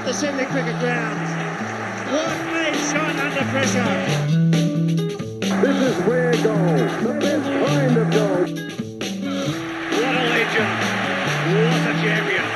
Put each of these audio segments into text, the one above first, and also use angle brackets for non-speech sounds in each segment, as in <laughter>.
at the Sydney Cricket Ground. What a shot under pressure. This is where goal, the best kind of goal. What a legend. What a champion.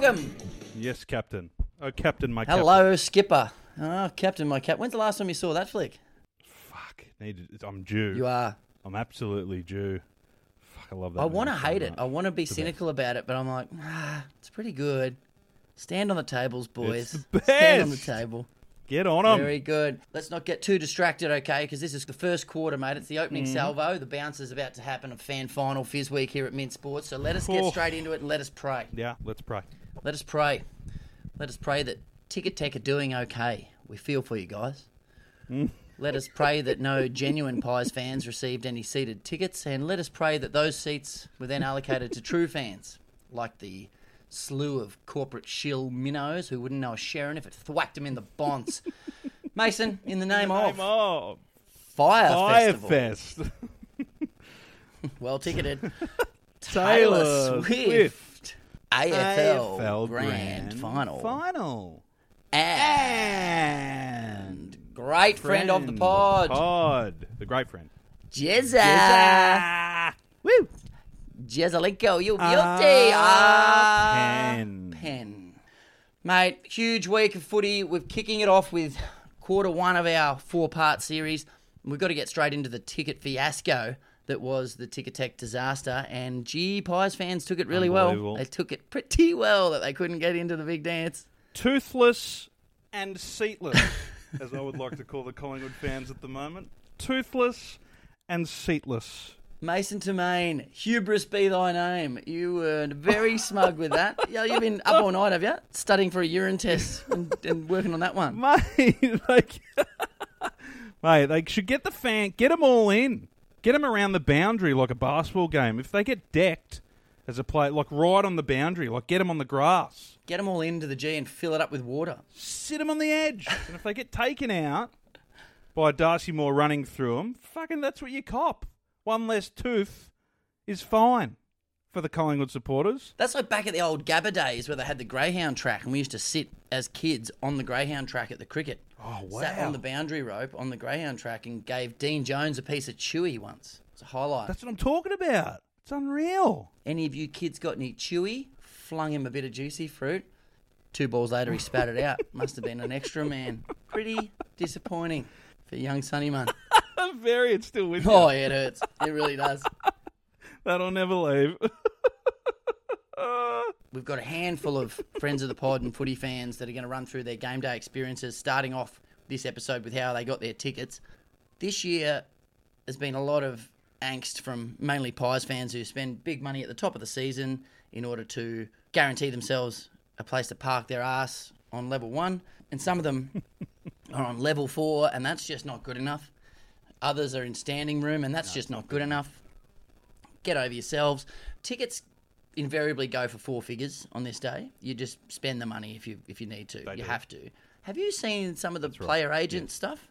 Welcome. Yes, Captain. Oh, Captain, my Captain. Hello, Skipper. Oh, Captain, my cap. When's the last time you saw that flick? Fuck. Needed, I'm due. You are. I'm absolutely due. Fuck, I love that. I want to so hate it. I want to be It's cynical about it, but I'm like, ah, it's pretty good. Stand on the tables, boys. the Stand on the table. Get on them. Very good. Let's not get too distracted, okay? Because this is the first quarter, mate. It's the opening Mm-hmm. salvo. The bounce is about to happen. A fan final Fizz Week here at Mint Sports. So let us get Oh. straight into it and let us pray. Yeah, let's pray. Let us pray. Let us pray that Ticketek are doing okay. We feel for you guys. Let us pray that no genuine Pies fans received any seated tickets, and let us pray that those seats were then allocated to true fans, like the slew of corporate shill minnows who wouldn't know a Sherrin if it thwacked them in the bonds. <laughs> Mason, in the name of Name of Fire, Fyre Festival, Fest. <laughs> well ticketed, <laughs> Taylor Taylor Swift, Swift. AFL, AFL Grand, Final, Final. and great friend, of the pod, Pod. The great friend. Jezza. Ah, Woo. Jezzalenko, you're guilty. Ah, Pen. Pen. Mate, huge week of footy. We're kicking it off with quarter one of our four part series. We've got to get straight into the ticket fiasco that was the Ticketek disaster. And gee, Pies fans took it really well. They took it pretty well that they couldn't get into the big dance. Toothless and seatless, <laughs> as I would like to call the Collingwood fans at the moment. Toothless and seatless. Mason Tamain, hubris be thy name. You were very smug with that. Yeah, you've been up all night, have you? Studying for a urine test and, and working on that one. Mate, like, mate, they should get the fan, get them all in, get them around the boundary like a basketball game. If they get decked as a player, like right on the boundary, like get them on the grass, Get them all into the G and fill it up with water. sit them on the edge, and if they get taken out by Darcy Moore running through them, fucking that's what you cop. One less tooth is fine for the Collingwood supporters. That's like back at the old Gabba days where they had the greyhound track, and we used to sit as kids on the greyhound track at the cricket. Oh wow! Sat on the boundary rope on the greyhound track and gave Dean Jones a piece of chewy once. It's a highlight. That's what I'm talking about. It's unreal. Any of you kids got any chewy? Flung him a bit of juicy fruit. Two balls later, he spat it out. <laughs> Must have been an extra man. Pretty disappointing for young Sonny Man. <laughs> Very, it's still with you. Oh, yeah, it hurts. It really does. <laughs> That'll never leave. <laughs> We've got a handful of friends of the pod and footy fans that are going to run through their game day experiences, starting off this episode with how they got their tickets. This year has been a lot of angst from mainly Pies fans who spend big money at the top of the season in order to guarantee themselves a place to park their ass on level one. And some of them are on level four, and that's just not good enough. Others are in standing room, and that's just not good enough get over yourselves. Tickets invariably go for four figures on this day. You just spend the money if you if you need to. you do. have to. Have you seen some of the player agent stuff?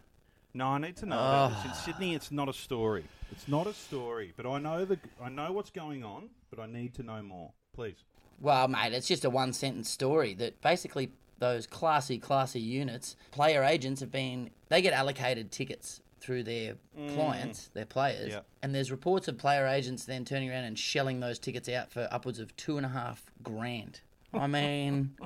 No, I need to know. about this. In ah. Sydney, it's not a story. It's not a story, but I know the I know what's going on, but I need to know more. Please. Well, mate, it's just a one sentence story that basically those classy, classy units, player agents have been they get allocated tickets through their clients, their players, Yep. and there's reports of player agents then turning around and shelling those tickets out for upwards of two and a half grand. I mean,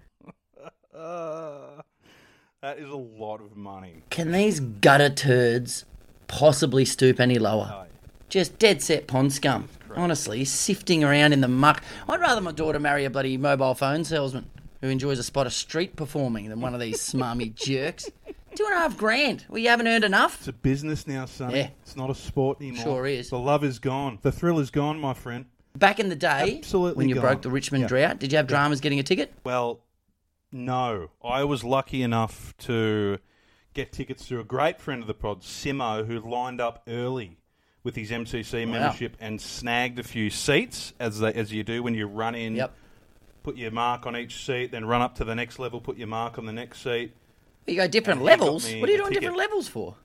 Uh, <laughs> that is a lot of money. Can these gutter turds possibly stoop any lower? Just dead set pond scum. Honestly, sifting around in the muck. I'd rather my daughter marry a bloody mobile phone salesman who enjoys a spot of street performing than one of these smarmy <laughs> jerks. Two and a half grand. Well, you haven't earned enough? It's a business now, son. Yeah. It's not a sport anymore. Sure is. The love is gone. The thrill is gone, my friend. Back in the day, Absolutely when you gone. broke the Richmond Yeah. drought, did you have dramas getting a ticket? Well, No, I was lucky enough to get tickets through a great friend of the pod, Simo, who lined up early with his MCC Wow. membership and snagged a few seats, as they, as you do when you run in. Yep. Put your mark on each seat, then run up to the next level, put your mark on the next seat. You go different And he got levels. me What are you a doing ticket. different levels for?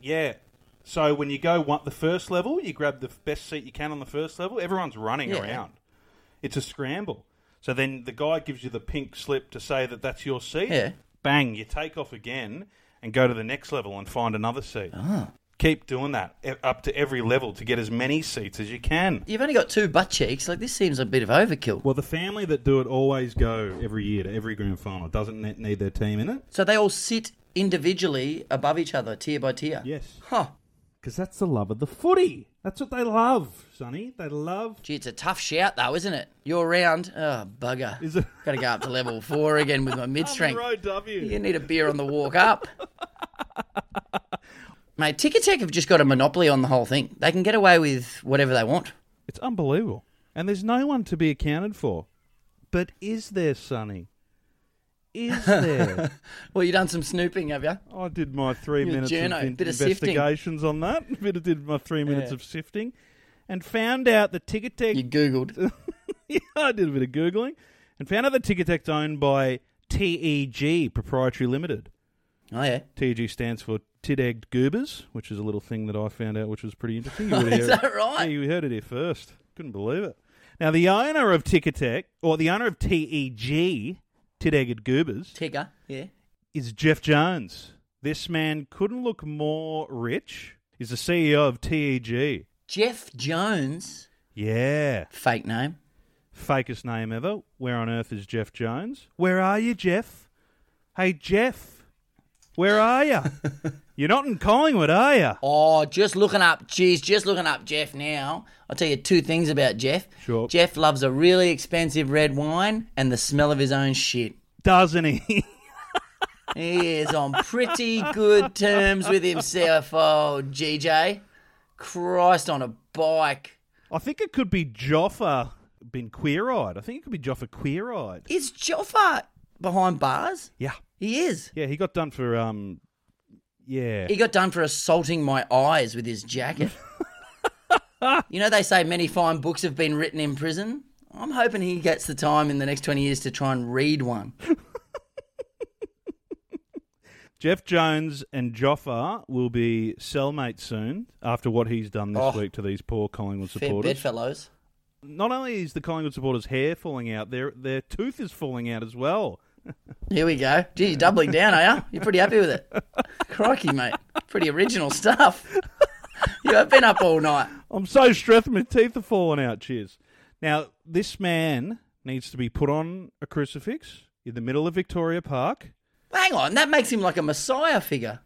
Yeah. So when you go one, the first level, you grab the best seat you can on the first level. Everyone's running Yeah. around. It's a scramble. So then the guy gives you the pink slip to say that that's your seat. Yeah. Bang, you take off again and go to the next level and find another seat. Ah. Keep doing that up to every level to get as many seats as you can. You've only got two butt cheeks. Like this seems a bit of overkill. Well, the family that do it always go every year to every grand final. Doesn't need their team in it. So they all sit individually above each other, tier by tier. Yes. Huh. Because that's the love of the footy. That's what they love, Sonny. They love Gee, it's a tough shout though, isn't it? You're around. Oh, bugger. Is it- Got to go up to level four again with my <laughs> mid strength. W. You need a beer on the walk up. <laughs> Mate, Ticketek have just got a monopoly on the whole thing. They can get away with whatever they want. It's unbelievable. And there's no one to be accounted for. But is there, Sonny? Is <laughs> there? Well, you done some snooping, have you? I did my three You're minutes journo, of in- bit of sifting. investigations on that. <laughs> Bit of did my three minutes Yeah. of sifting, and found out that Ticketek. You googled. <laughs> yeah, I did a bit of googling, and found out that Ticketek's owned by TEG Proprietary Limited. Oh yeah. TEG stands for Tid-Egged Goobers, which is a little thing that I found out, which was pretty interesting. You <laughs> Is that right? Yeah, you heard it here first. Couldn't believe it. Now, the owner of Ticketek, or the owner of TEG, Tid-Egged Goobers, Tigger. Yeah. is Jeff Jones. This man couldn't look more rich. He's the CEO of TEG. Jeff Jones. Yeah. Fake name. Fakest name ever. Where on earth is Jeff Jones? Where are you, Jeff? Hey, Jeff. Where are you? <laughs> You're not in Collingwood, are you? Oh, just looking up. Geez, just looking up Jeff now. I'll tell you two things about Jeff. Sure. Jeff loves a really expensive red wine and the smell of his own shit. Doesn't he? <laughs> He is on pretty good terms with himself. Oh, GJ. Christ on a bike. I think it could be Joffa been queer-eyed. I think it could be Joffa queer-eyed. Is Joffa behind bars? Yeah. He is. Yeah, he got done for, um, yeah. He got done for assaulting my eyes with his jacket. <laughs> you know, they say many fine books have been written in prison. I'm hoping he gets the time in the next 20 years to try and read one. <laughs> Jeff Jones and Joffa will be cellmates soon after what he's done this Oh. week to these poor Collingwood supporters. bedfellows. Not only is the Collingwood supporters' hair falling out, their their tooth is falling out as well. Here we go. Gee, you're doubling down, are you? You're pretty happy with it. Crikey, mate. Pretty original stuff. <laughs> you have been up all night. I'm so stressed, my teeth are falling out. Cheers. Now, this man needs to be put on a crucifix in the middle of Victoria Park. Hang on, that makes him like a messiah figure.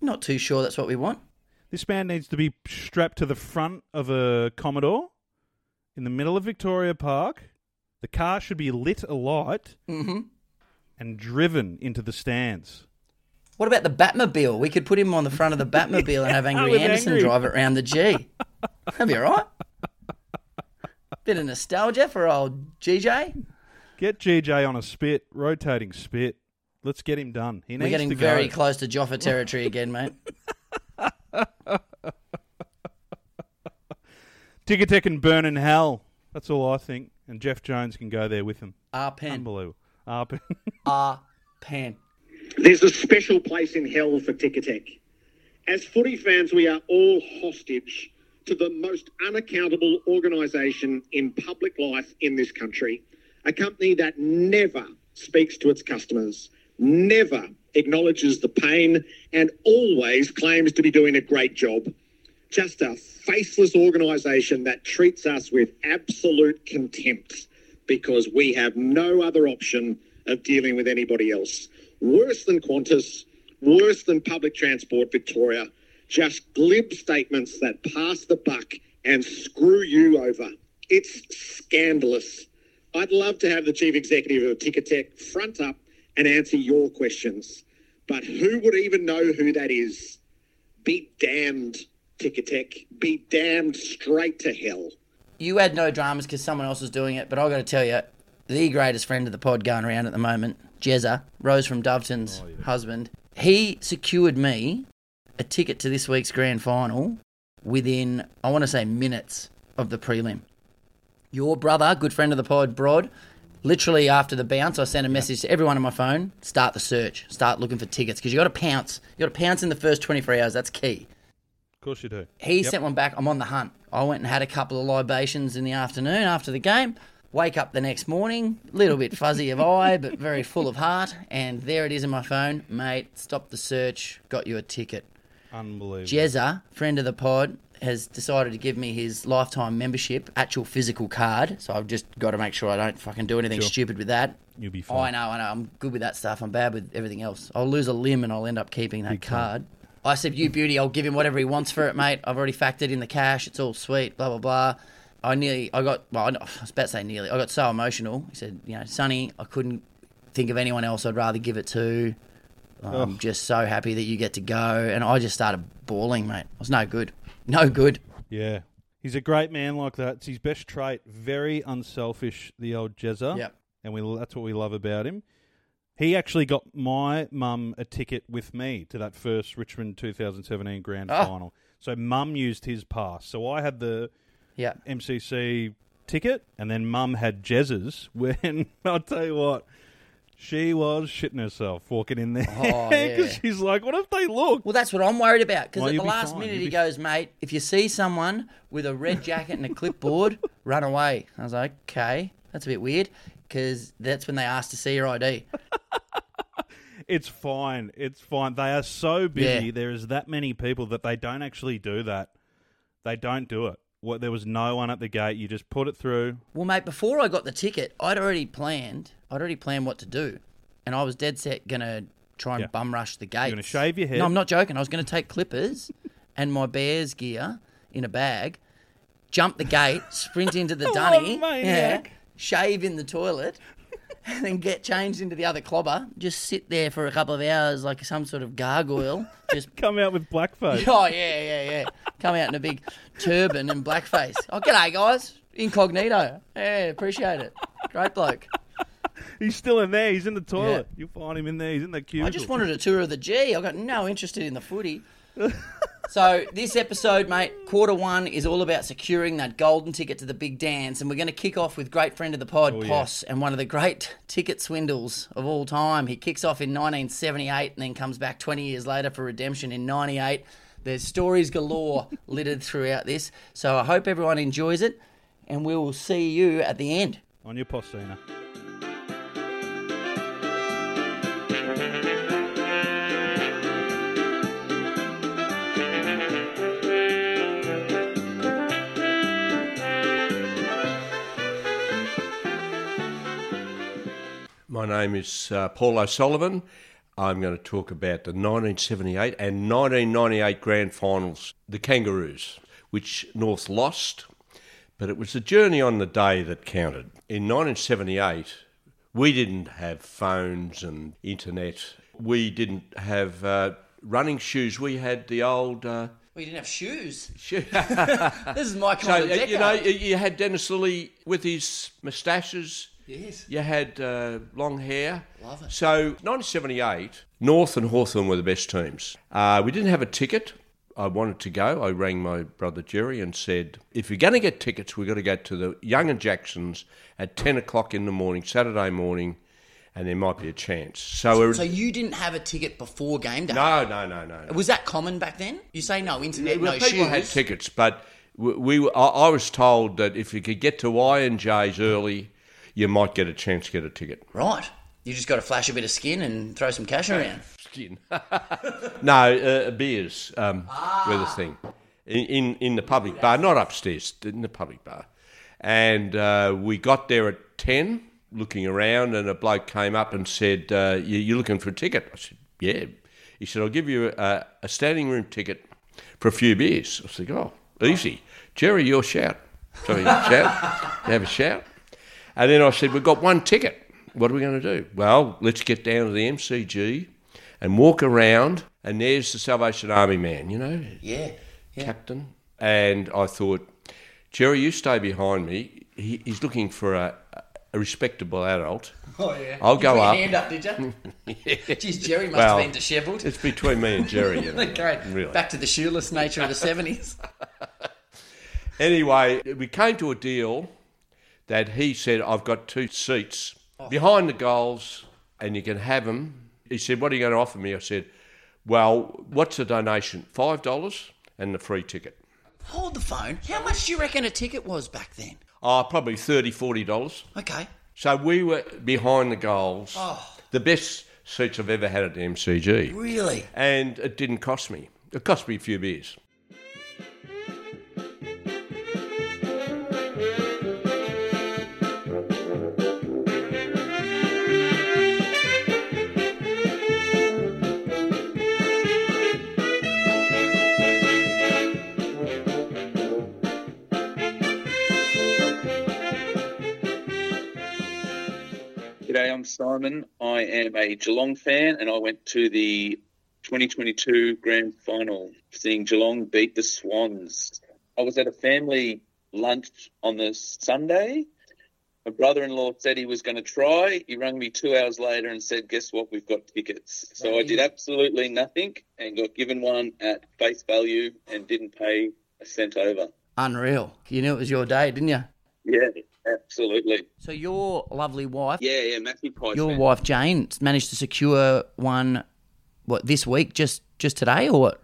Not too sure that's what we want. This man needs to be strapped to the front of a Commodore in the middle of Victoria Park. The car should be lit alight mm-hmm. And driven into the stands. What about the Batmobile? We could put him on the front of the Batmobile and have <laughs> Angry Anderson Angry. drive it around the G. That'd be all right. Bit of nostalgia for old GJ. Get GJ on a spit, rotating spit. Let's get him done. He We're getting very go. close to Joffa territory again, mate. <laughs> Ticketek and burn in hell. That's all I think. And Jeff Jones can go there with him. R pen. Unbelievable. Up. R pen. There's a special place in hell for Ticketek. As footy fans, we are all hostage to the most unaccountable organisation in public life in this country. A company that never speaks to its customers, never acknowledges the pain, and always claims to be doing a great job. Just a faceless organisation that treats us with absolute contempt because we have no other option of dealing with anybody else. Worse than Qantas, worse than public transport Victoria, just glib statements that pass the buck and screw you over. It's scandalous. I'd love to have the chief executive of Ticketek front up and answer your questions. But who would even know who that is? Be damned, Ticketek. Be damned straight to hell. You had no dramas because someone else was doing it, but i got to tell you, the greatest friend of the pod going around at the moment, Jezza, Rose from Doveton's oh, husband. He secured me a ticket to this week's grand final within, I want to say, minutes of the prelim. Your brother, good friend of the pod, Brod, literally after the bounce, I sent a message to everyone on my phone start the search, start looking for tickets because you got to pounce. You got to pounce in the first 24 hours. That's key. Of course you do. He Yep. sent one back. I'm on the hunt. I went and had a couple of libations in the afternoon after the game. Wake up the next morning, little bit fuzzy of eye, but very full of heart. And there it is in my phone. Mate, stop the search. Got you a ticket. Unbelievable. Jezza, friend of the pod, has decided to give me his lifetime membership, actual physical card. So I've just got to make sure I don't fucking do anything Sure. stupid with that. You'll be fine. I know, I know. I'm good with that stuff. I'm bad with everything else. I'll lose a limb and I'll end up keeping that card. I said, "You beauty, I'll give him whatever he wants for it, mate. I've already factored in the cash. It's all sweet." Blah blah blah. I nearly, I got, well, I was about to say nearly. I got so emotional. He said, "You know, Sonny, I couldn't think of anyone else I'd rather give it to. I'm just so happy that you get to go." And I just started bawling, mate. I was no good, no good. Yeah. He's a great man like that. It's his best trait. Very unselfish, the old Jezza. Yep. And we that's what we love about him. He actually got my mum a ticket with me to that first Richmond 2017 grand Ah. final. So mum used his pass. So I had the Yeah. MCC ticket, and then mum had Jez's. <laughs> When I'll tell you what, she was shitting herself walking in there Oh, <laughs> because yeah. she's like, "What if they look?" Well, that's what I'm worried about because Well, at the last fine. minute You'll he goes, mate, if you see someone with a red jacket and a clipboard, <laughs> run away. I was like, okay, that's a bit weird because that's when they asked to see your ID. It's fine. It's fine. They are so busy. Yeah. There is that many people that they don't actually do that. They don't do it. What there was no one at the gate. You just put it through. Well, mate, before I got the ticket, I'd already planned. I'd already planned what to do, and I was dead set gonna try and Yeah. bum rush the gate. You're gonna shave your head. No, I'm not joking. I was gonna take clippers <laughs> and my Bears gear in a bag, jump the gate, sprint into the a <laughs> oh, dunny, maniac. shave in the toilet, and <laughs> then get changed into the other clobber. Just sit there for a couple of hours like some sort of gargoyle. <laughs> Just Come out with blackface. oh yeah, yeah, yeah. Come out in a big turban and blackface. Oh, g'day guys, incognito. Yeah, appreciate it. Great bloke. He's still in there. He's in the toilet. Yeah. You'll find him in there. He's in the cubicle. I just wanted a tour of the G. I got no interest in the footy. <laughs> so this episode, mate, quarter one is all about securing that golden ticket to the big dance, and we're going to kick off with great friend of the pod, Oh, yeah. And one of the great ticket swindles of all time. He kicks off in 1978 and then comes back 20 years later for redemption in 98. There's stories galore <laughs> littered throughout this, so I hope everyone enjoys it, and we will see you at the end. on your postina. My name is uh, Paul O'Sullivan. I'm going to talk about the 1978 and 1998 grand finals, the Kangaroos, which North lost, but it was the journey on the day that counted. In 1978, we didn't have phones and internet. We didn't have uh, running shoes. We had the old. Uh, We didn't have shoes. <laughs> This is my so, kind of uh, decade. you know, you- you had Dennis Lillee with his moustaches. Yes. You had uh, long hair. Love it. So, 1978, North and Hawthorn were the best teams. Uh, we didn't have a ticket. I wanted to go. I rang my brother Jerry and said, if you're going to get tickets, we've got to go to the Young and Jacksons at 10 o'clock in the morning, Saturday morning, and there might be a chance. So, So you didn't have a ticket before game day? no, no, no, no. no. Was that common back then? You say no internet, Well, no people shoes. had tickets, but we, we I, I was told that if you could get to Y and J's early, you might get a chance to get a ticket. Right. You just got to flash a bit of skin and throw some cash around. Skin. <laughs> no, uh, beers um, were the thing in, in in the public bar, not upstairs, in the public bar. And uh, we got there at ten, looking around, and a bloke came up and said, uh, you, "You looking for a ticket?" I said, "Yeah." He said, "I'll give you a, a standing room ticket for a few beers." I said, "Oh, easy, Jerry, your shout." So <laughs> shout, you have a shout. And then I said, We've got one ticket. What are we going to do? Well, let's get down to the MCG and walk around. And there's the Salvation Army man, you know, Yeah. captain. And I thought, Jerry, you stay behind me. He, he's looking for a, a respectable adult, Oh yeah. I'll You go put your up. hand up, did you? <laughs> Jeez, <laughs> Jerry must Well, have been dishevelled. it's between me and Jerry. You <laughs> know, Great. really. Back to the shoeless nature of the seventies. Anyway, we came to a deal that he said, I've got two seats behind the goals and you can have them. He said, What are you going to offer me? I said, Well, what's the donation? $5 and the free ticket. Hold the phone. How much do you reckon a ticket was back then? Oh, probably $30, $40. Okay. So we were behind the goals. Oh. The best seats I've ever had at the MCG. Really? And it didn't cost me. It cost me a few beers. I'm Simon. I am a Geelong fan and I went to the 2022 grand final seeing Geelong beat the Swans. I was at a family lunch on the Sunday. My brother in law said he was going to try. He rang me two hours later and said, Guess what? We've got tickets. So I did absolutely nothing and got given one at face value and didn't pay a cent over. Unreal. You knew it was your day, didn't you? Yeah, absolutely. So your lovely wife, Yeah, yeah, massive prize. your fan. wife Jane, managed to secure one. What this week? Just just today or what?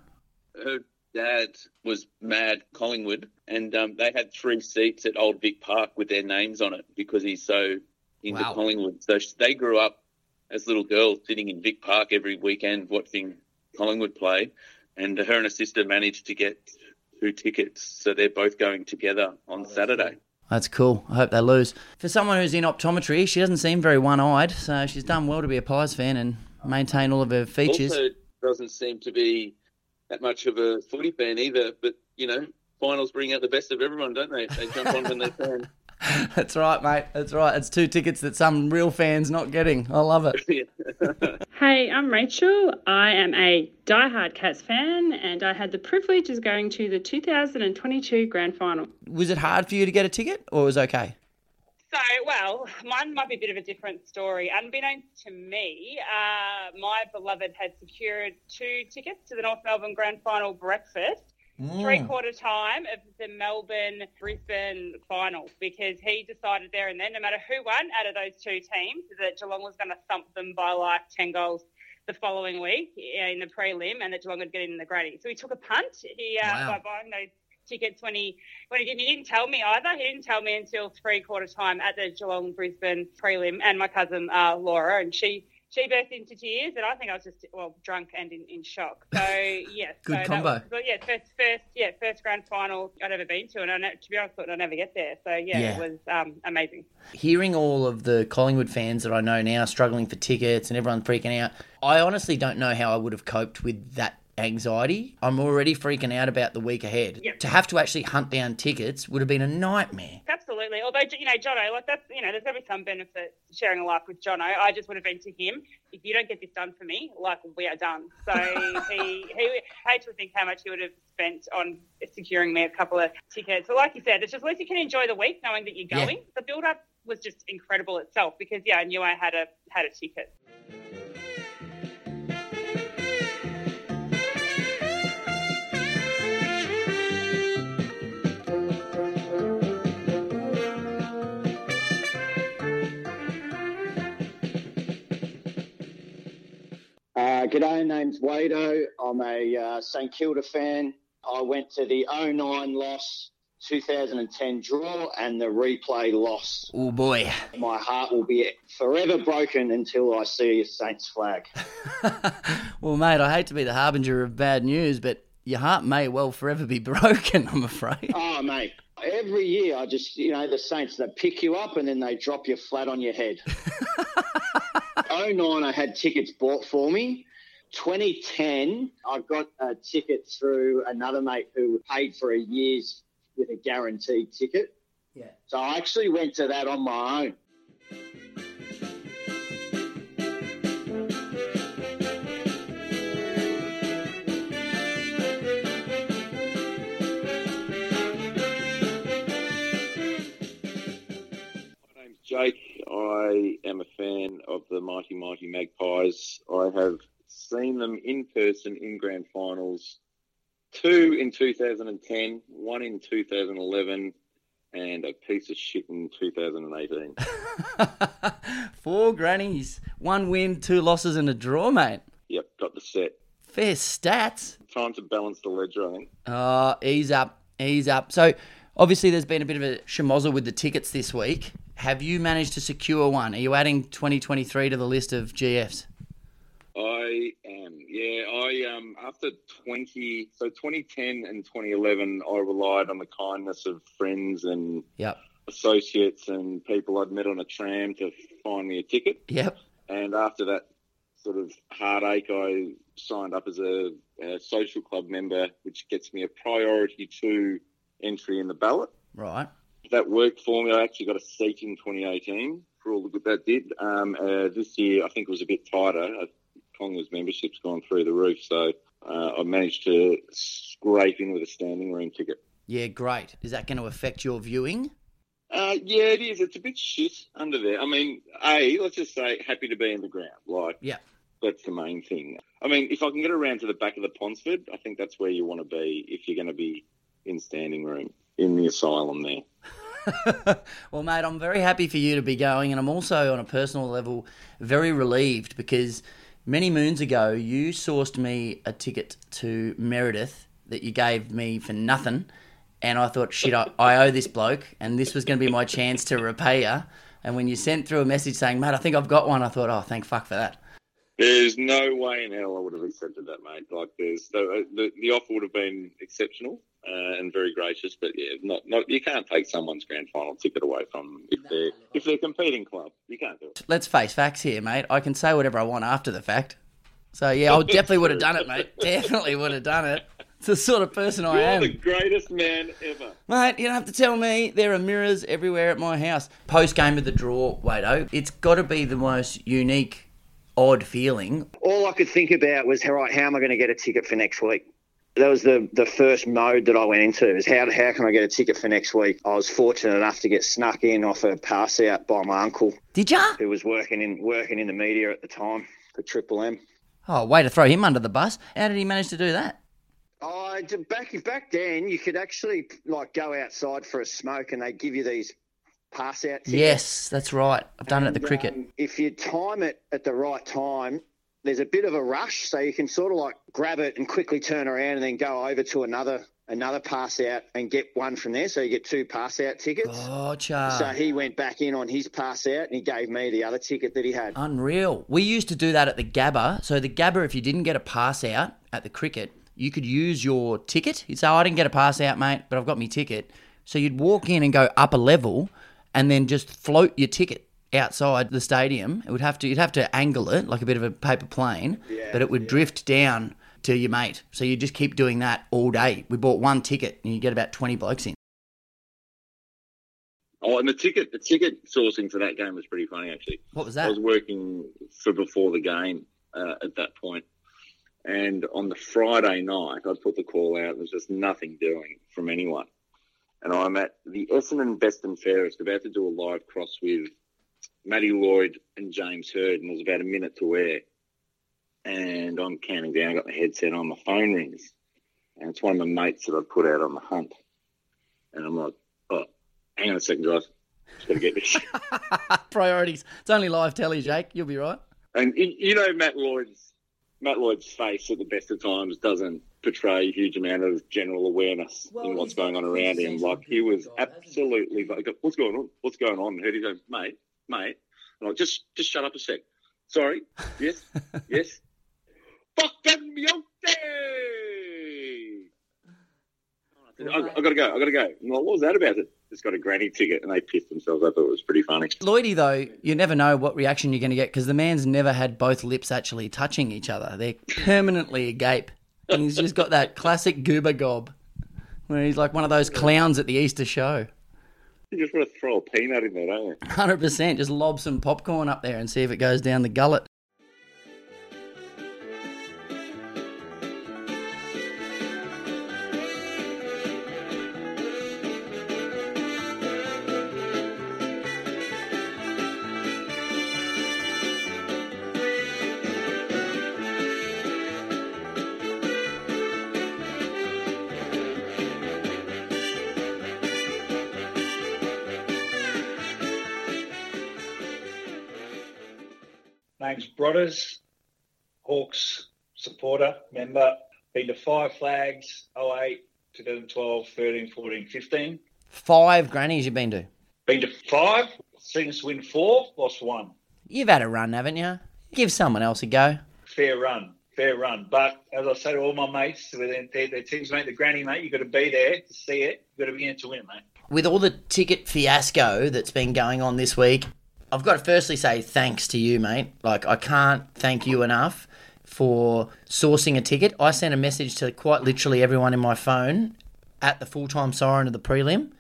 her dad was mad Collingwood, and um, they had three seats at Old Vic Park with their names on it because he's so into Wow. Collingwood. So they grew up as little girls sitting in Vic Park every weekend watching Collingwood play, and her and her sister managed to get two tickets, so they're both going together on Saturday. That's cool. I hope they lose. For someone who's in optometry, she doesn't seem very one-eyed, so she's done well to be a Pies fan and maintain all of her features. Also, doesn't seem to be that much of a footy fan either, but you know. Finals bring out the best of everyone, don't they? They jump on when they can. <laughs> <laughs> That's right, mate. That's right. It's two tickets that some real fans not getting. I love it. <laughs> Hey, I'm Rachel. I am a diehard Cats fan, and I had the privilege of going to the 2022 Grand Final. Was it hard for you to get a ticket, or was it okay? So, well, mine might be a bit of a different story. Unbeknownst to me, uh, my beloved had secured two tickets to the North Melbourne Grand Final breakfast. Three quarter time of the Melbourne Brisbane final because he decided there and then, no matter who won out of those two teams, that Geelong was going to thump them by like 10 goals the following week in the prelim and that Geelong would get in the grading. So he took a punt he, uh, Wow. by buying those tickets when he when he didn't, he didn't tell me either. He didn't tell me until three quarter time at the Geelong Brisbane prelim and my cousin uh, Laura and she she burst into tears and I think I was just well drunk and in, in shock. So <laughs> yeah, Good so combo. was- but yeah, first first yeah first grand final I'd ever been to and I to be honest thought I'd never get there. So yeah, Yeah. it was um, amazing. Hearing all of the Collingwood fans that I know now struggling for tickets and everyone freaking out, I honestly don't know how I would have coped with that anxiety. I'm already freaking out about the week ahead. Yeah. To have to actually hunt down tickets would have been a nightmare. Absolutely. Although you know, Jono, like that's you know, there's gonna be some benefit sharing a life with Jono. I just would have been to him. If you don't get this done for me, like we are done. So <laughs> he he I hate to think how much he would have spent on securing me a couple of tickets. But like you said, it's just at least you can enjoy the week knowing that you're Yeah. going. The build up was just incredible itself because yeah, I knew I had a had a ticket. Uh, g'day, name's Wado. I'm a uh, St Kilda fan. I went to the 09 loss, 2010 draw, and the replay loss. Oh boy. My heart will be forever broken until I see a Saints flag. <laughs> Well, mate, I hate to be the harbinger of bad news, but your heart may well forever be <laughs> broken, I'm afraid. Oh, mate. Every year, I just, you know, the Saints, they pick you up and then they drop you flat on your head. <laughs> 09, I had tickets bought for me. 2010, I got a ticket through another mate who paid for a year's with a guaranteed ticket. Yeah. So I actually went to that on my own. Jake, I am a fan of the Mighty Mighty Magpies. I have seen them in person in grand finals. Two in 2010, one in 2011, and a piece of shit in 2018. <laughs> Four grannies, one win, two losses, and a draw, mate. yep, got the set. Fair stats. Time to balance the ledger, I think. Oh, ease up, ease up. So, obviously, there's been a bit of a schmozzle with the tickets this week. Have you managed to secure one? Are you adding 2023 to the list of GFs? I am, yeah. I um after twenty, so twenty ten and twenty eleven, I relied on the kindness of friends and Yep. associates and people I'd met on a tram to find me a ticket. Yep. And after that sort of heartache, I signed up as a, a social club member, which gets me a priority two entry in the ballot. Right. That worked for me. I actually got a seat in 2018 for all the good that did. Um, uh, this year, I think it was a bit tighter. Conga's membership's gone through the roof, so uh, I managed to scrape in with a standing room ticket. Yeah, great. Is that going to affect your viewing? Uh, yeah, it is. It's a bit shit under there. I mean, A, let's just say happy to be in the ground. Like, Yeah. that's the main thing. I mean, if I can get around to the back of the Ponsford, I think that's where you want to be if you're going to be in standing room in the asylum there. <laughs> Well, mate, I'm very happy for you to be going, and I'm also, on a personal level, very relieved because many moons ago you sourced me a ticket to Meredith that you gave me for nothing, and I thought, shit, I, I owe this bloke, and this was going to be my chance to repay you. And when you sent through a message saying, mate, I think I've got one, I thought, oh, thank fuck for that. There's no way in hell I would have accepted that, mate. Like, there's the uh, the, the offer would have been exceptional uh, and very gracious, but yeah, not not you can't take someone's grand final ticket away from them if they're if they're competing club. You can't do it. Let's face facts here, mate. I can say whatever I want after the fact. So, yeah, I definitely would have done it, mate. <laughs> Definitely would have done it. It's the sort of person I You're am. the greatest man ever. Mate, you don't have to tell me. There are mirrors everywhere at my house. Post game of the draw, Wado, it's got to be the most unique, odd feeling. all I could think about was, all right, how am I going to get a ticket for next week? That was the, the first mode that I went into is how, how can I get a ticket for next week? I was fortunate enough to get snuck in off a pass out by my uncle. Did ya? Who was working in working in the media at the time for Triple M. Oh, way to throw him under the bus. How did he manage to do that? Oh, back back then, you could actually like go outside for a smoke, and they give you these pass out tickets. Yes, that's right. I've done it at the cricket. Um, if you time it at the right time, there's a bit of a rush, so you can sort of like grab it and quickly turn around and then go over to another another pass out and get one from there. So you get two pass out tickets. Gotcha. So he went back in on his pass out and he gave me the other ticket that he had. Unreal. We used to do that at the Gabba. So the Gabba, if you didn't get a pass out at the cricket, you could use your ticket. You'd say, oh, I didn't get a pass out, mate, but I've got my ticket. So you'd walk in and go up a level and then just float your ticket outside the stadium. It would have to you'd have to angle it like a bit of a paper plane, but it would drift down to your mate. So you just keep doing that all day. We bought one ticket and you get about 20 blokes in. Oh, and the ticket the ticket sourcing for that game was pretty funny actually. What was that? I was working for before the game uh, at that point. and on the Friday night, I put the call out. And there's just nothing doing from anyone, and I'm at the Essendon Best and Fairest, about to do a live cross with Matty Lloyd and James Hird, and there's about a minute to air, and I'm counting down. I got my headset on, my phone rings, and it's one of my mates that I put out on the hunt, and I'm like, oh, hang on a second, guys. Just gotta get this. <laughs> Priorities. It's only live telly, Jake. You'll be right. And you you know Matt Lloyd's Matt Lloyd's face at the best of times doesn't portray a huge amount of general awareness in what's going on around him. Like he was absolutely like, what's going on? What's going on? And he goes, mate, mate. And I'm like, just just shut up a sec. Sorry. Yes. <laughs> yes. Fucking Miote! I, I gotta go. I've gotta go. I'm like, what was that about? It just got a granny ticket, and they pissed themselves. I thought it was pretty funny. Lloydie, though, you never know what reaction you're going to get because the man's never had both lips actually touching each other. They're permanently agape. And he's just got that classic goober gob where he's like one of those clowns at the Easter show. <laughs> You just want to throw a peanut in there, don't you? 100%. Just lob some popcorn up there and see if it goes down the gullet. Name's Brothers, Hawks supporter, member. Been to Five Flags, 08, 2012, 13, 14, 15. Five grannies you've been to. Been to five, seen us win four, lost one. You've had a run, haven't you? Give someone else a go. Fair run, fair run. But as I say to all my mates, their, their, their teams, mate, the granny, mate, you've got to be there to see it. You've got to be in to win, mate. With all the ticket fiasco that's been going on this week, I've got to firstly say thanks to you, mate. Like, I can't thank you enough for sourcing a ticket. I sent a message to quite literally everyone in my phone at the full time siren of the prelim,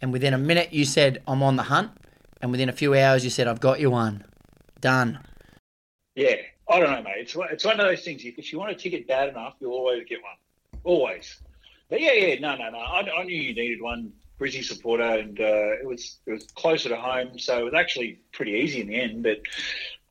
and within a minute you said, I'm on the hunt, and within a few hours you said, I've got you one. Done. Yeah, I don't know, mate. It's it's one of those things. If you want a ticket bad enough, you'll always get one. Always. But yeah, yeah, no, no, no. I, I knew you needed one, Brizzy supporter, and uh, it was it was closer to home, so it was actually pretty easy in the end. But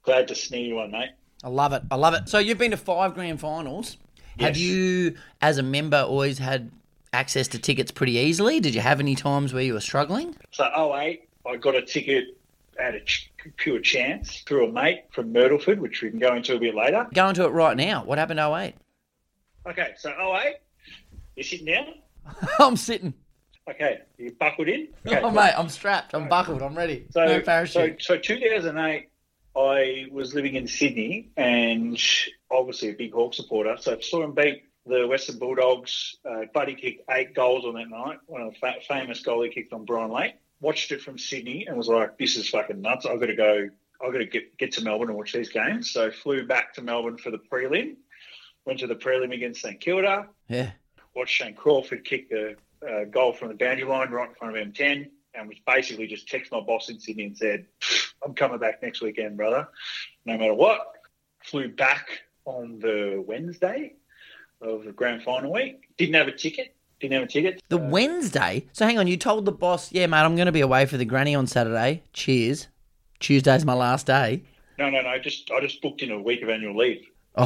glad to you one, mate. I love it. I love it. So you've been to five grand finals. Have you, as a member, always had access to tickets pretty easily? Did you have any times where you were struggling? So 08, I got a ticket at a ch- pure chance through a mate from Myrtleford, which we can go into a bit later. Go into it right now. What happened to 08? Okay, so 08, you sitting down? <laughs> I'm sitting. Okay, you buckled in? <laughs> Okay, oh, mate, I'm strapped. I'm buckled. I'm ready. So, no parachute. so 2008, I was living in Sydney and obviously a big Hawk supporter. So I saw him beat the Western Bulldogs. Uh, Buddy kicked eight goals on that night. One of the fa- famous goal he kicked on Brian Lake. Watched it from Sydney and was like, "This is fucking nuts. I've got to go. I've got to get get to Melbourne and watch these games." So flew back to Melbourne for the prelim. Went to the prelim against St Kilda. yeah. Watched Shane Crawford kick a, Uh, a goal from the boundary line right in front of M10, and was basically just text my boss in Sydney and said, "I'm coming back next weekend, brother, no matter what." Flew back on the Wednesday of the grand final week. Didn't have a ticket. Didn't have a ticket. The uh, Wednesday. So hang on. You told the boss, yeah, mate, I'm going to be away for the granny on Saturday. Cheers. Tuesday's my last day. No, no, no. Just I just booked in a week of annual leave. <laughs> Oh,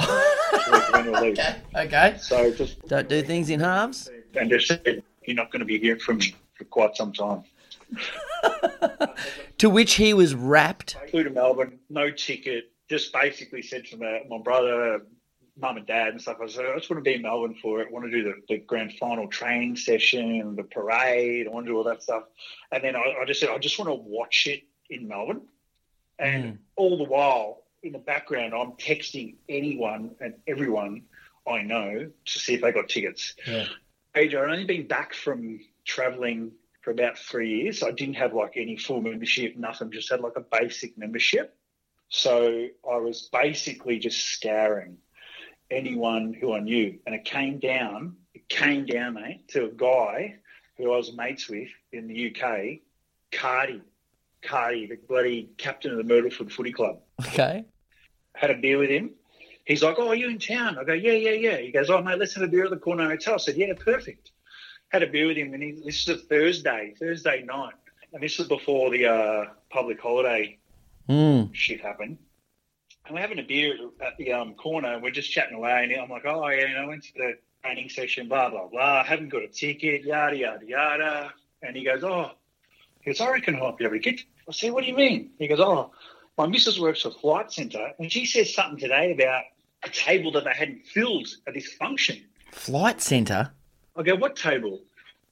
A week of annual leave. <laughs> okay. So just Don't do things in halves. and just you're not going to be hearing from me for quite some time. <laughs> To which he was wrapped. flew to Melbourne, no ticket. Just basically said to my, my brother, mum and dad and stuff. I said, I just want to be in Melbourne for it. I want to do the, the grand final training session, the parade. I want to do all that stuff. And then I, I just said, I just want to watch it in Melbourne. And mm. all the while, in the background, I'm texting anyone and everyone I know to see if they got tickets. Yeah. Age, I'd only been back from traveling for about three years. So I didn't have like any full membership, nothing, just had like a basic membership. So I was basically just scouring anyone who I knew. And it came down, it came down, mate, to a guy who I was mates with in the UK, Cardi. Cardi, the bloody captain of the Myrtleford Footy Club Okay. had a beer with him. He's like, "Oh, are you in town?" I go, "Yeah, yeah, yeah." He goes, "Oh, mate, let's have a beer at the corner hotel." I said, "Yeah, perfect." Had a beer with him, and he, this is a Thursday, Thursday night, and this was before the uh, public holiday Mm. shit happened. And we're having a beer at the um, corner, and we're just chatting away, and I'm like, "Oh, yeah, you know, I went to the training session, blah blah blah. I haven't got a ticket, yada yada yada." And he goes, "Oh." He goes, I reckon I'll be able to get. I said, what do you mean? He goes, oh, my missus works for Flight Centre, and she says something today about a table that they hadn't filled at this function. Flight Centre. I go, what table?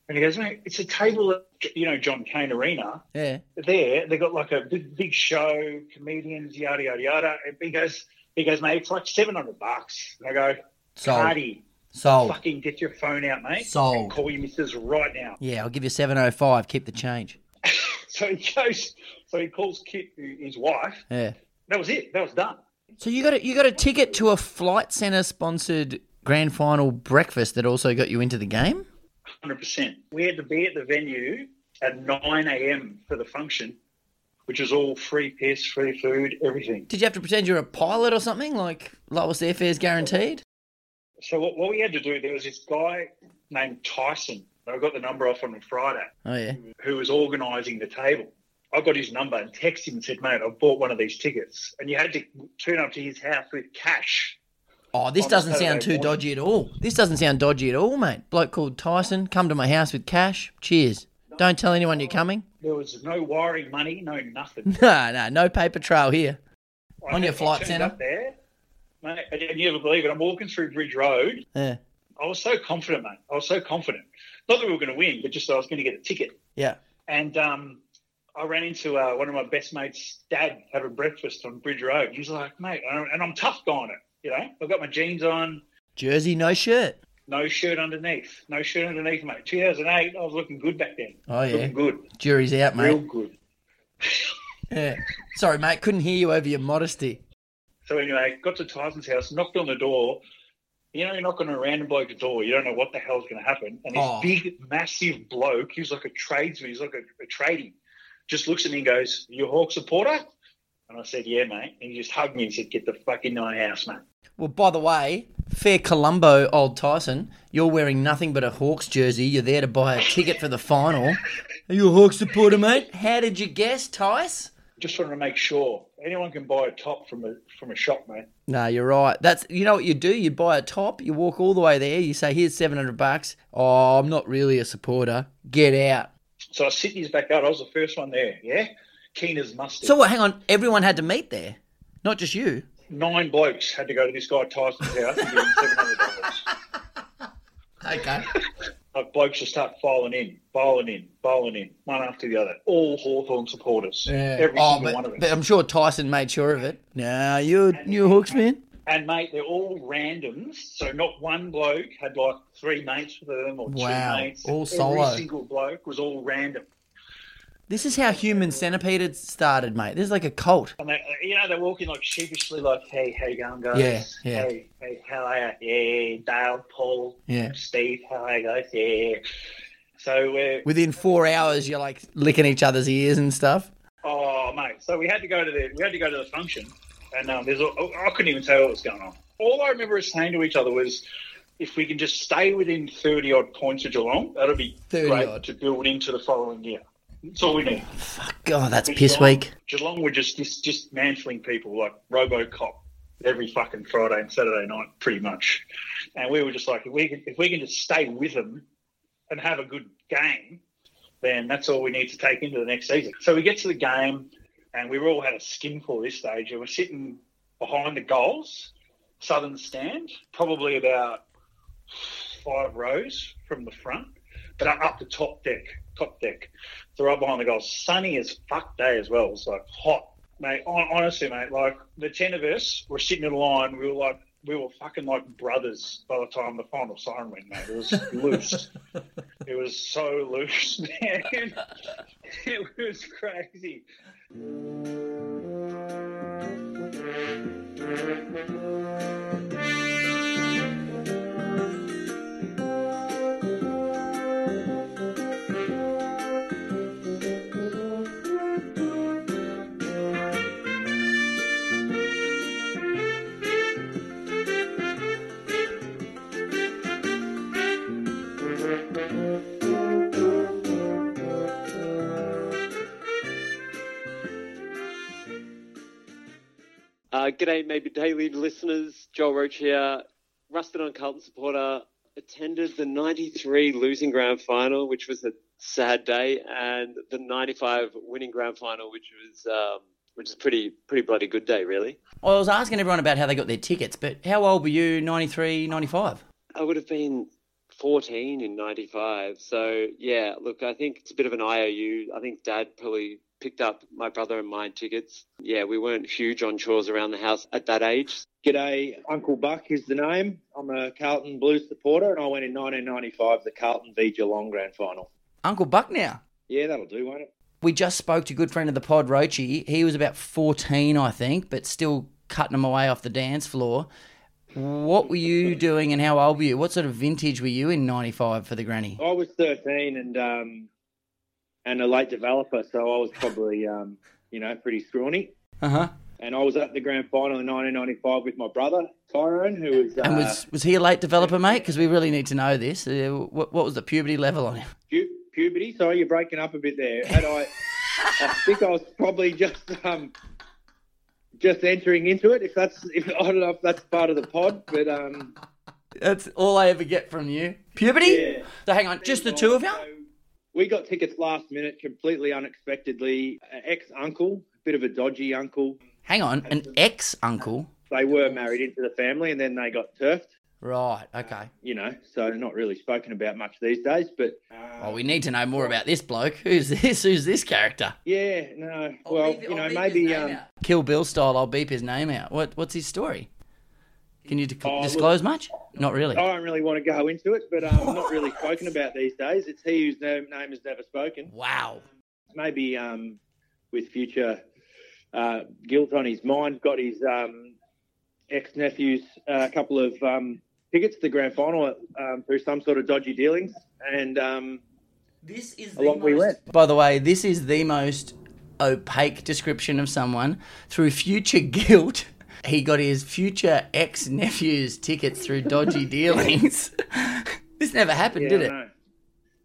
And he goes, mate, it's a table at, you know, John Cain Arena. Yeah. There, they got like a big, big show, comedians, yada, yada, yada. And he goes, he goes, mate, it's like 700 bucks. And I go, Sold. Cardi, Sold. fucking get your phone out, mate. Sold. Call your missus right now. Yeah, I'll give you 705. Keep the change. <laughs> So he goes, so he calls Kit, his wife. Yeah. That was it. That was done. So you got a, you got a ticket to a Flight Centre sponsored grand final breakfast that also got you into the game? Hundred percent. We had to be at the venue at nine a.m. for the function, which was all free piss, free food, everything. Did you have to pretend you're a pilot or something? Like lowest airfares guaranteed? So what, what we had to do, there was this guy named Tyson. I got the number off on Friday, Oh yeah. who was organising the table. I got his number and texted him and said, "Mate, I've bought one of these tickets," and you had to turn up to his house with cash. Oh, this doesn't sound too morning. dodgy at all. This doesn't sound dodgy at all, mate. Bloke called Tyson, come to my house with cash. Cheers. Don't tell anyone you're coming. There was no wiring money, no nothing. <laughs> No, no, no paper trail here. I On your flight centre? up there, mate, and you never believe it. I'm walking through Bridge Road. Yeah. I was so confident, mate. I was so confident. Not that we were going to win, but just that I was going to get a ticket. Yeah. And um, I ran into uh, one of my best mates' dad having breakfast on Bridge Road. He was like, mate, and I'm tough going it. You know, I've got my jeans on, Jersey, no shirt. no shirt underneath, no shirt underneath, mate. 2008, I was looking good back then. Oh, yeah. Looking good. Jury's out, mate. Real good. <laughs> Yeah. Sorry, mate. Couldn't hear you over your modesty. So anyway, got to Tyson's house, knocked on the door. You know, you knock on a random bloke's door, you don't know what the hell's going to happen. And this Oh. big, massive bloke, he was like a tradesman, he's like a, a trading, just looks at me and goes, "You a Hawk supporter?" And I said, "Yeah, mate." And he just hugged me and said, "Get the fuck in my house, mate." Well, by the way, fair Columbo, old Tyson, you're wearing nothing but a Hawks jersey. You're there to buy a ticket for the final. Are you a Hawks supporter, mate? How did you guess, Tice? Just wanted to make sure anyone can buy a top from a from a shop, mate. No, you're right. That's you know what you do. You buy a top. You walk all the way there. You say, "Here's seven hundred bucks." Oh, I'm not really a supporter. Get out. So I was sitting in his backyard. I was the first one there. Yeah, keen as mustard. So what? Hang on. Everyone had to meet there, not just you. Nine blokes had to go to this guy Tyson's house and give him seven hundred dollars. <laughs> Okay. <laughs> Like blokes just start filing in, filing in, filing in, one after the other. All Hawthorn supporters. Every oh, single but, one of us. but I'm sure Tyson made sure of it. Nah, you you a Hawks fan? And mate, they're all randoms. So not one bloke had like three mates with them or Wow, two mates. all Every solo. single bloke was all random. This is how Human Centipede started, mate. This is like a cult. And they, uh, you know, they're walking like sheepishly, like, "Hey, how you going, guys? Yeah, yeah. Hey, hey, how are you? Yeah, Dale, Paul, Yeah. Steve, how are you guys? Yeah." So we're Within four hours, you're like licking each other's ears and stuff. Oh, mate. So we had to go to the we had to go to the function, and um, there's a, I couldn't even tell what was going on. All I remember us saying to each other was, if we can just stay within thirty odd points of Geelong, that'll be great odd. to build into the following year. That's all we need. Fuck, God, that's But piss Geelong- week. Geelong were just just just mantling people like RoboCop every fucking Friday and Saturday night, pretty much. And we were just like, if we can, if we can just stay with them and have a good game, then that's all we need to take into the next season. So we get to the game, and we were all had a skinful this stage, and we're sitting behind the goals, southern stand, probably about five rows from the front, but up the top deck, top deck. So right behind the goals, sunny as fuck day as well. It was like hot, mate. Honestly, mate, like the ten of us were sitting in a line. We were like, we were fucking like brothers by the time the final siren went, mate. It was loose. <laughs> it was so loose, <laughs> man. it was crazy. Thank you. Uh, g'day, maybe daily listeners. Joel Roach here. Rusted on Carlton supporter. Attended the 93 losing grand final, which was a sad day, and the 95 winning grand final, which was um, which is pretty pretty bloody good day, really. Well, I was asking everyone about how they got their tickets, but how old were you, 93, 95? I would have been 14 in 95. So, yeah, look, I think it's a bit of an IOU. I think dad probably picked up my brother and my tickets. Yeah, we weren't huge on chores around the house at that age. G'day, Uncle Buck is the name. I'm a Carlton Blues supporter, and I went in 1995 the Carlton v Geelong Grand Final. Uncle Buck now. Yeah, that'll do, won't it? We just spoke to a good friend of the pod, Roachy. He was about 14, I think, but still cutting them away off the dance floor. What were you doing and how old were you? What sort of vintage were you in 95 for the granny? I was 13 and um, and a late developer, so I was probably um, you know pretty scrawny. Uh huh. And I was at the grand final in 1995 with my brother Tyrone, who was, uh, And was was he a late developer, mate? Because we really need to know this. Uh, what, what was the puberty level on him? pu- puberty. Sorry, you're breaking up a bit there. Had I, I think I was probably just um, just entering into it. If that's, if I don't know if that's part of the pod, but um, That's all I ever get from you. Puberty? Yeah. So hang on, just the two of you? We got tickets last minute, completely unexpectedly. Ex uncle, a bit of a dodgy uncle. Hang on, an ex uncle. They were married into the family, and then they got turfed. Right. Okay. You know, so not really spoken about much these days. But Well, we need to know more about this bloke. Who's this? Who's this character? yeah, no. Well, you know, maybe. Um, Kill Bill style. I'll beep his name out. What? What's his story? Can you di- Oh, look- disclose much? Not really. I don't really want to go into it, but um, not really <laughs> spoken about these days. It's he whose name, name is never spoken. Wow. Maybe um, with future uh, guilt on his mind, got his um, ex nephew's uh, couple of um, tickets to the grand final um, through some sort of dodgy dealings, and um, this is along we went. By the way, this is the most opaque description of someone through future <laughs> guilt. He got his future ex nephew's tickets through dodgy <laughs> dealings. <laughs> this never happened, Yeah, did it?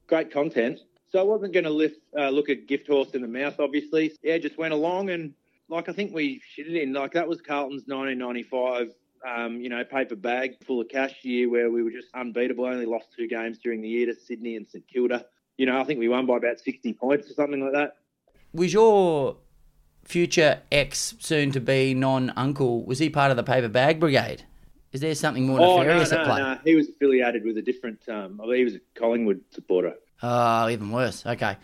Great content. So I wasn't going to lift, uh, look a gift horse in the mouth, obviously. Yeah, just went along and, like, I think we shitted in. Like, that was Carlton's 1995, um, you know, paper bag full of cash year where we were just unbeatable. Only lost two games during the year to Sydney and St Kilda. You know, I think we won by about 60 points or something like that. Was your future ex, soon to be non uncle, was he part of the paper bag brigade? Is there something more oh, no, nefarious no, at play? no. He was affiliated with a different, um, I believe he was a Collingwood supporter. Oh, even worse. Okay.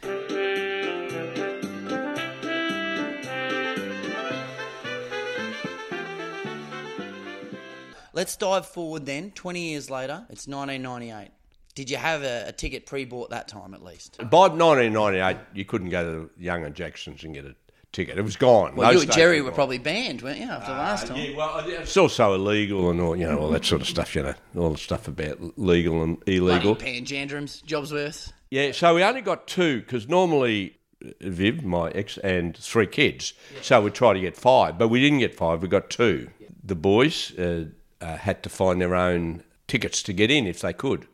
Let's dive forward then. 20 years later, it's 1998. Did you have a, a ticket pre bought that time at least? By 1998, you couldn't go to Young and Jackson's and get a ticket. It was gone. Well, Those you and Jerry were gone. probably banned, weren't you, after last time? Yeah, well, it's also illegal and all, you know, all that sort of stuff, you know, all the stuff about legal and illegal. Bloody Panjandrums, Jobsworth. Yeah, so we only got two because normally uh, Viv, my ex, and three kids. So we tried to get five, but we didn't get five. We got two. The boys uh, uh, had to find their own tickets to get in if they could.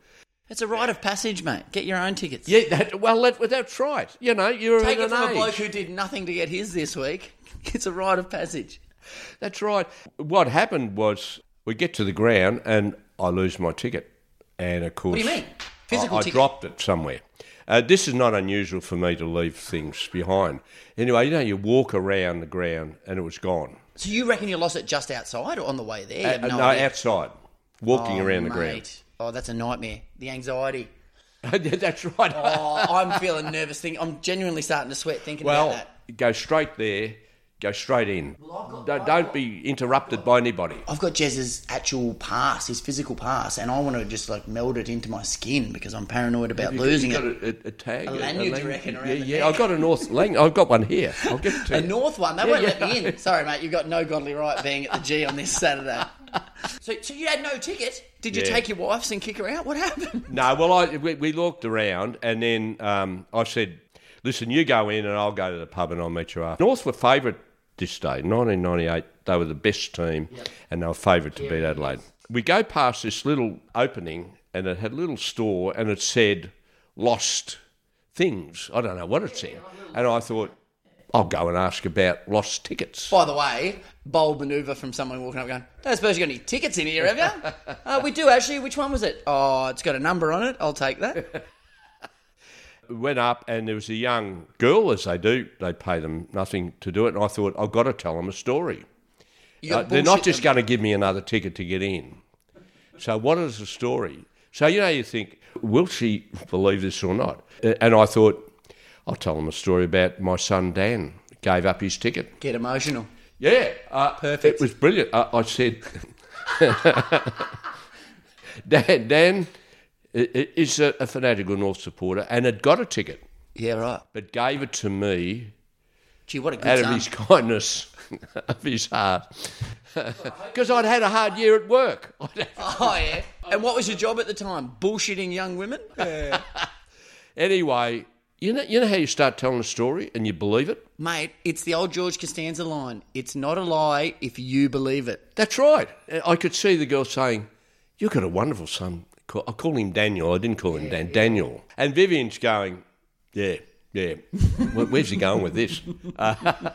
It's a rite of passage, mate. Get your own tickets. Yeah, that, well, that, that's right. You know, you're Take at it an from a bloke who did nothing to get his this week. <laughs> It's a rite of passage. That's right. What happened was we get to the ground and I lose my ticket, and of course, What do you mean? Physical I, I ticket? dropped it somewhere. Uh, this is not unusual for me to leave things behind. Anyway, you know, you walk around the ground and it was gone. So you reckon you lost it just outside or on the way there? Uh, no, no, outside, walking Oh, around the mate. ground. Oh, that's a nightmare. The anxiety. <laughs> That's right. Oh, I'm feeling nervous. Thinking, I'm genuinely starting to sweat thinking well, about that. go straight there, go straight in. Don't, don't be interrupted by anybody. I've got Jez's actual pass, his physical pass, and I want to just like meld it into my skin because I'm paranoid about you- losing you it. a, a, a tag, A lanyard, you lanyard? reckon, around Yeah, yeah. I've got a North <laughs> lang. I've got one here. I'll get it to A you. North one, they Yeah, won't yeah. let me in. Sorry, mate, you've got no godly right being at the G on this Saturday. <laughs> So, so you had no ticket? Did you Yeah. take your wife's and kick her out? What happened? No, well, I we, we looked around, and then um, I said, "Listen, you go in, and I'll go to the pub, and I'll meet you after." North were favourite this day, 1998. They were the best team, and they were favourite to beat Adelaide. We go past this little opening, and it had a little store, and it said "Lost Things." I don't know what it said, and I thought, "I'll go and ask about lost tickets." By the way, bold manoeuvre from someone walking up going, don't suppose you got any tickets in here, have you? <laughs> uh, we do actually. Which one was it? Oh, it's got a number on it. I'll take that. <laughs> went up and there was a young girl, as they do. They pay them nothing to do it. And I thought, I've got to tell them a story. Uh, they're not just going to give me another ticket to get in. So what is the story? So, you know, you think, will she believe this or not? Uh, And I thought, I'll tell them a story about my son Dan gave up his ticket. Get emotional. Yeah, uh, Perfect. It was brilliant. I, I said, Dan, Dan is a, a fanatical North supporter and had got a ticket, Yeah, right. but gave it to me Gee, what a good out son. of his <laughs> kindness of his heart. <laughs> Because I'd had a hard year at work. <laughs> Oh, yeah. And what was your job at the time? Bullshitting young women? anyway, you know, you know how you start telling a story and you believe it? Mate, it's the old George Costanza line. It's not a lie if you believe it. That's right. I could see the girl saying, You've got a wonderful son. I call him Daniel. I didn't call him Dan. Daniel. And Vivian's going, Yeah, yeah. Where- Where's he going with this? Uh, <laughs>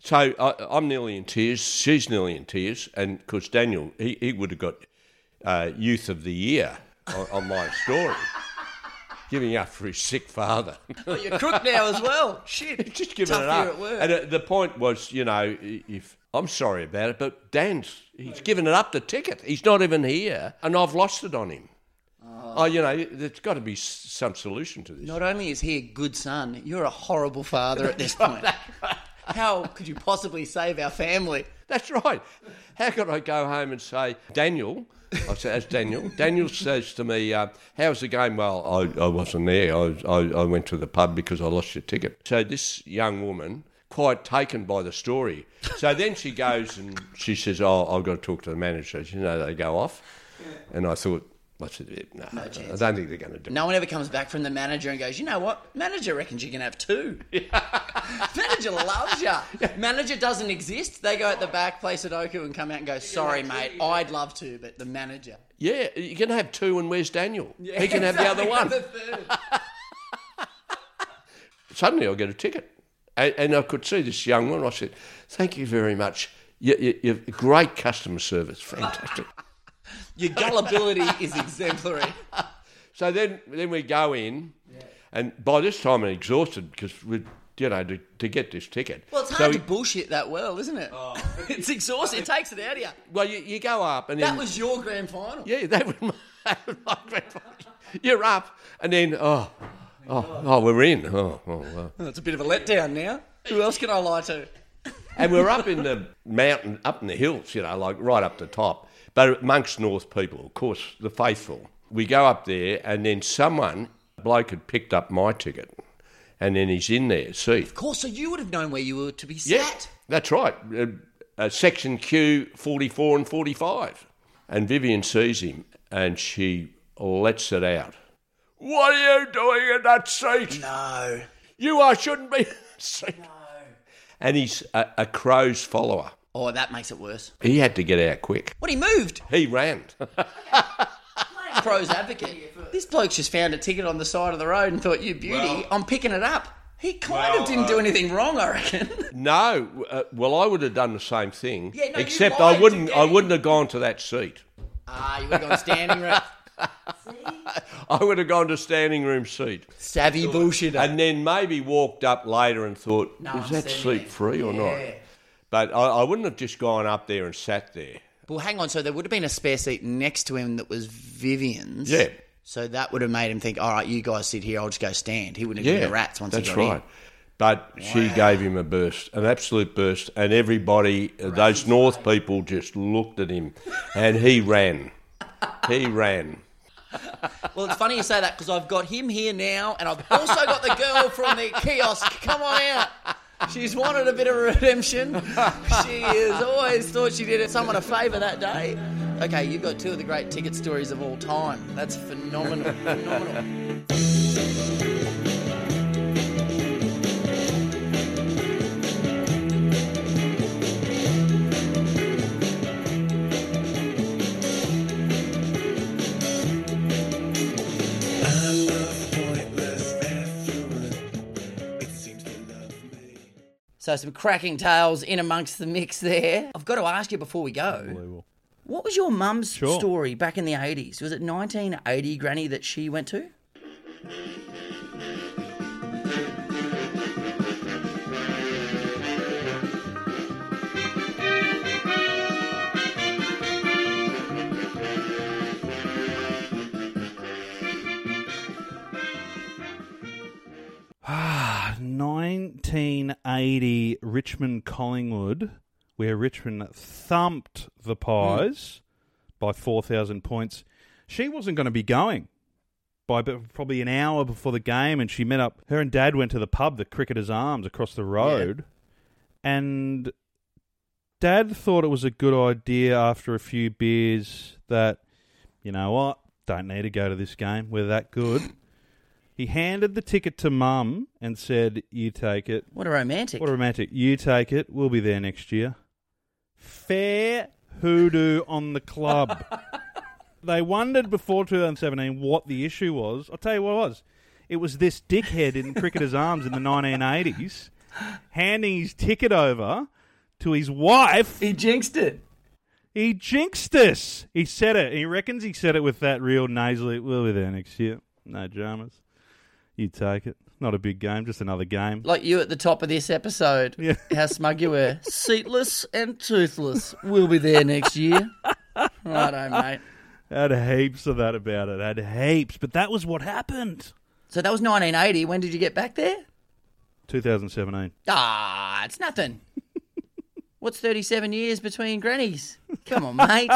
so I, I'm nearly in tears. She's nearly in tears. And because Daniel, he, he would have got uh, Youth of the Year on, on my story. giving up for his sick father. Oh, you're crook now as well. Shit. <laughs> just giving Tough it up. year at work. And uh, the point was, you know, if I'm sorry about it, but Dan's he's given it up the ticket. He's not even here, and I've lost it on him. Oh, you know, there's got to be s- some solution to this. Not only is he a good son, you're a horrible father at this <laughs> point. How could you possibly save our family? That's right. How could I go home and say, Daniel? I said, as Daniel. Daniel says to me, uh, "How's the game?" Well, I, I wasn't there. I, I, I went to the pub because I lost your ticket. So this young woman, quite taken by the story, so then she goes and she says, "Oh, I've got to talk to the manager." You know, they go off, and I thought, "What's it? No, I don't think they're going to do." it. No one ever comes back from the manager and goes, you know what? Manager reckons you can have two. <laughs> manager loves you. Manager doesn't exist. They go at the back, play Sudoku, and come out and go, sorry, mate, I'd love to, but the manager. Yeah, you can have two, and where's Daniel? Yeah, he can have the other one. The third. <laughs> suddenly I get a ticket. And, and I could see this young one. I said, Thank you very much. You, you, you've great customer service. Fantastic. Your gullibility is exemplary. <laughs> so then, then we go in, and by this time I'm exhausted because we, you know, to, to get this ticket. Well, it's So hard we- to bullshit that well, isn't it? Oh. <laughs> it's exhausting. It takes it out of you. Well, you, you go up and That then was your grand final. yeah, that was <laughs> my, that was my grand final. You're up, and then oh, oh, oh, we're in. Oh, oh well. Well, it's a bit of a letdown now. Who else can I lie to? And we're up in the mountain, up in the hills, you know, like right up the top. But amongst North people, of course, the faithful. We go up there, and then someone, a bloke had picked up my ticket, and then he's in there, seat. Of course, so you would have known where you were to be sat. Yeah, that's right. Uh, uh, section Q, 44 and 45. And Vivian sees him, and she lets it out. What are you doing in that seat? No. You are shouldn't be seat. No. And he's a, a Crows follower. Oh, that makes it worse. He had to get out quick. What, he moved? He ran. <laughs> Pro's advocate. This bloke's just found a ticket on the side of the road and thought, you beauty, Well- I'm picking it up. He kind Well, of didn't uh, do anything wrong, I reckon. <laughs> no, uh, well, I would have done the same thing, Yeah, no, except I wouldn't. I wouldn't have gone to that seat. Ah, you would have gone standing room. <laughs> I would have gone to standing room seat. Savvy bullshitter. And then maybe walked up later and thought, No, is I'm that seat free or Yeah. not? But I, I wouldn't have just gone up there and sat there. Well, hang on. So there would have been a spare seat next to him that was Vivian's. Yeah. So that would have made him think, all right, you guys sit here, I'll just go stand. He wouldn't have Yeah, a rat's once that's he got right. in. But she gave him a burst, an absolute burst, and everybody, uh, those North people, just looked at him, and he ran. He ran. Well, it's funny you say that because I've got him here now, and I've also got the girl from the kiosk. Come on out. She's wanted a bit of redemption. She has always thought she did someone a favour that day. Okay, you've got two of the great ticket stories of all time. That's phenomenal. phenomenal. So some cracking tales in amongst the mix there. I've got to ask you before we go. What was your mum's Sure. story back in the 80s? Was it 1980, Granny, that she went to? Ah, 1980 Richmond Collingwood, where Richmond thumped the Pies by 4,000 points. She wasn't going to be going by probably an hour before the game, and she met up. Her and Dad went to the pub, the Cricketers Arms, across the road, and Dad thought it was a good idea after a few beers that, you know what, don't need to go to this game. We're that good. He handed the ticket to Mum and said, "You take it." What a romantic. What a romantic! You take it. We'll be there next year. Fair hoodoo on the club. <laughs> they wondered before 2017 what the issue was. I'll tell you what it was. It was this dickhead in Cricketers Arms in the 1980s handing his ticket over to his wife. He jinxed it. He jinxed us. He said it. He reckons he said it with that real nasally. We'll be there next year. No dramas. You take it. Not a big game, just another game. Like you at the top of this episode. Yeah. <laughs> How smug you were. Seatless and toothless. We'll be there next year. Righto, mate. <laughs> Had heaps of that about it. Had heaps, but that was what happened. So that was 1980. When did you get back there? 2017. Ah, it's nothing. <laughs> What's 37 years between grannies? Come on, mate.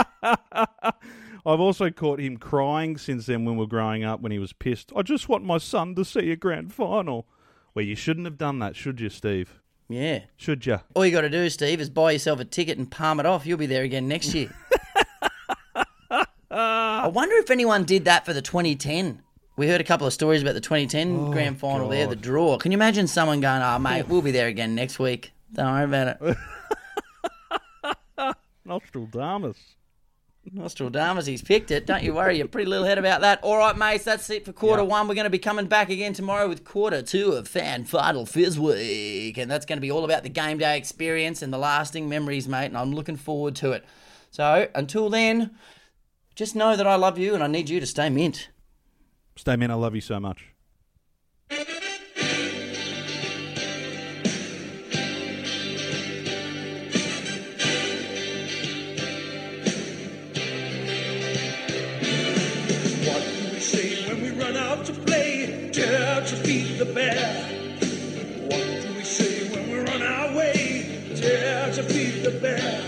I've also caught him crying since then when we were growing up when he was pissed. I just want my son to see a grand final. Well, you shouldn't have done that, should you, Steve? Yeah. Should you? All you got to do, Steve, is buy yourself a ticket and palm it off. You'll be there again next year. <laughs> I wonder if anyone did that for the 2010. We heard a couple of stories about the 2010 grand final there, the draw. Can you imagine someone going, oh, mate, we'll be there again next week? Don't worry about it. <laughs> Nostradamus. Nostradamus, he's picked it. Don't you worry, you're pretty little head about that. All right, mates, that's it for quarter one. We're going to be coming back again tomorrow with quarter two of Fan Final Fizz Week. And that's going to be all about the game day experience and the lasting memories, mate. And I'm looking forward to it. So until then, just know that I love you and I need you to stay mint. Stay man, I love you so much. Hot,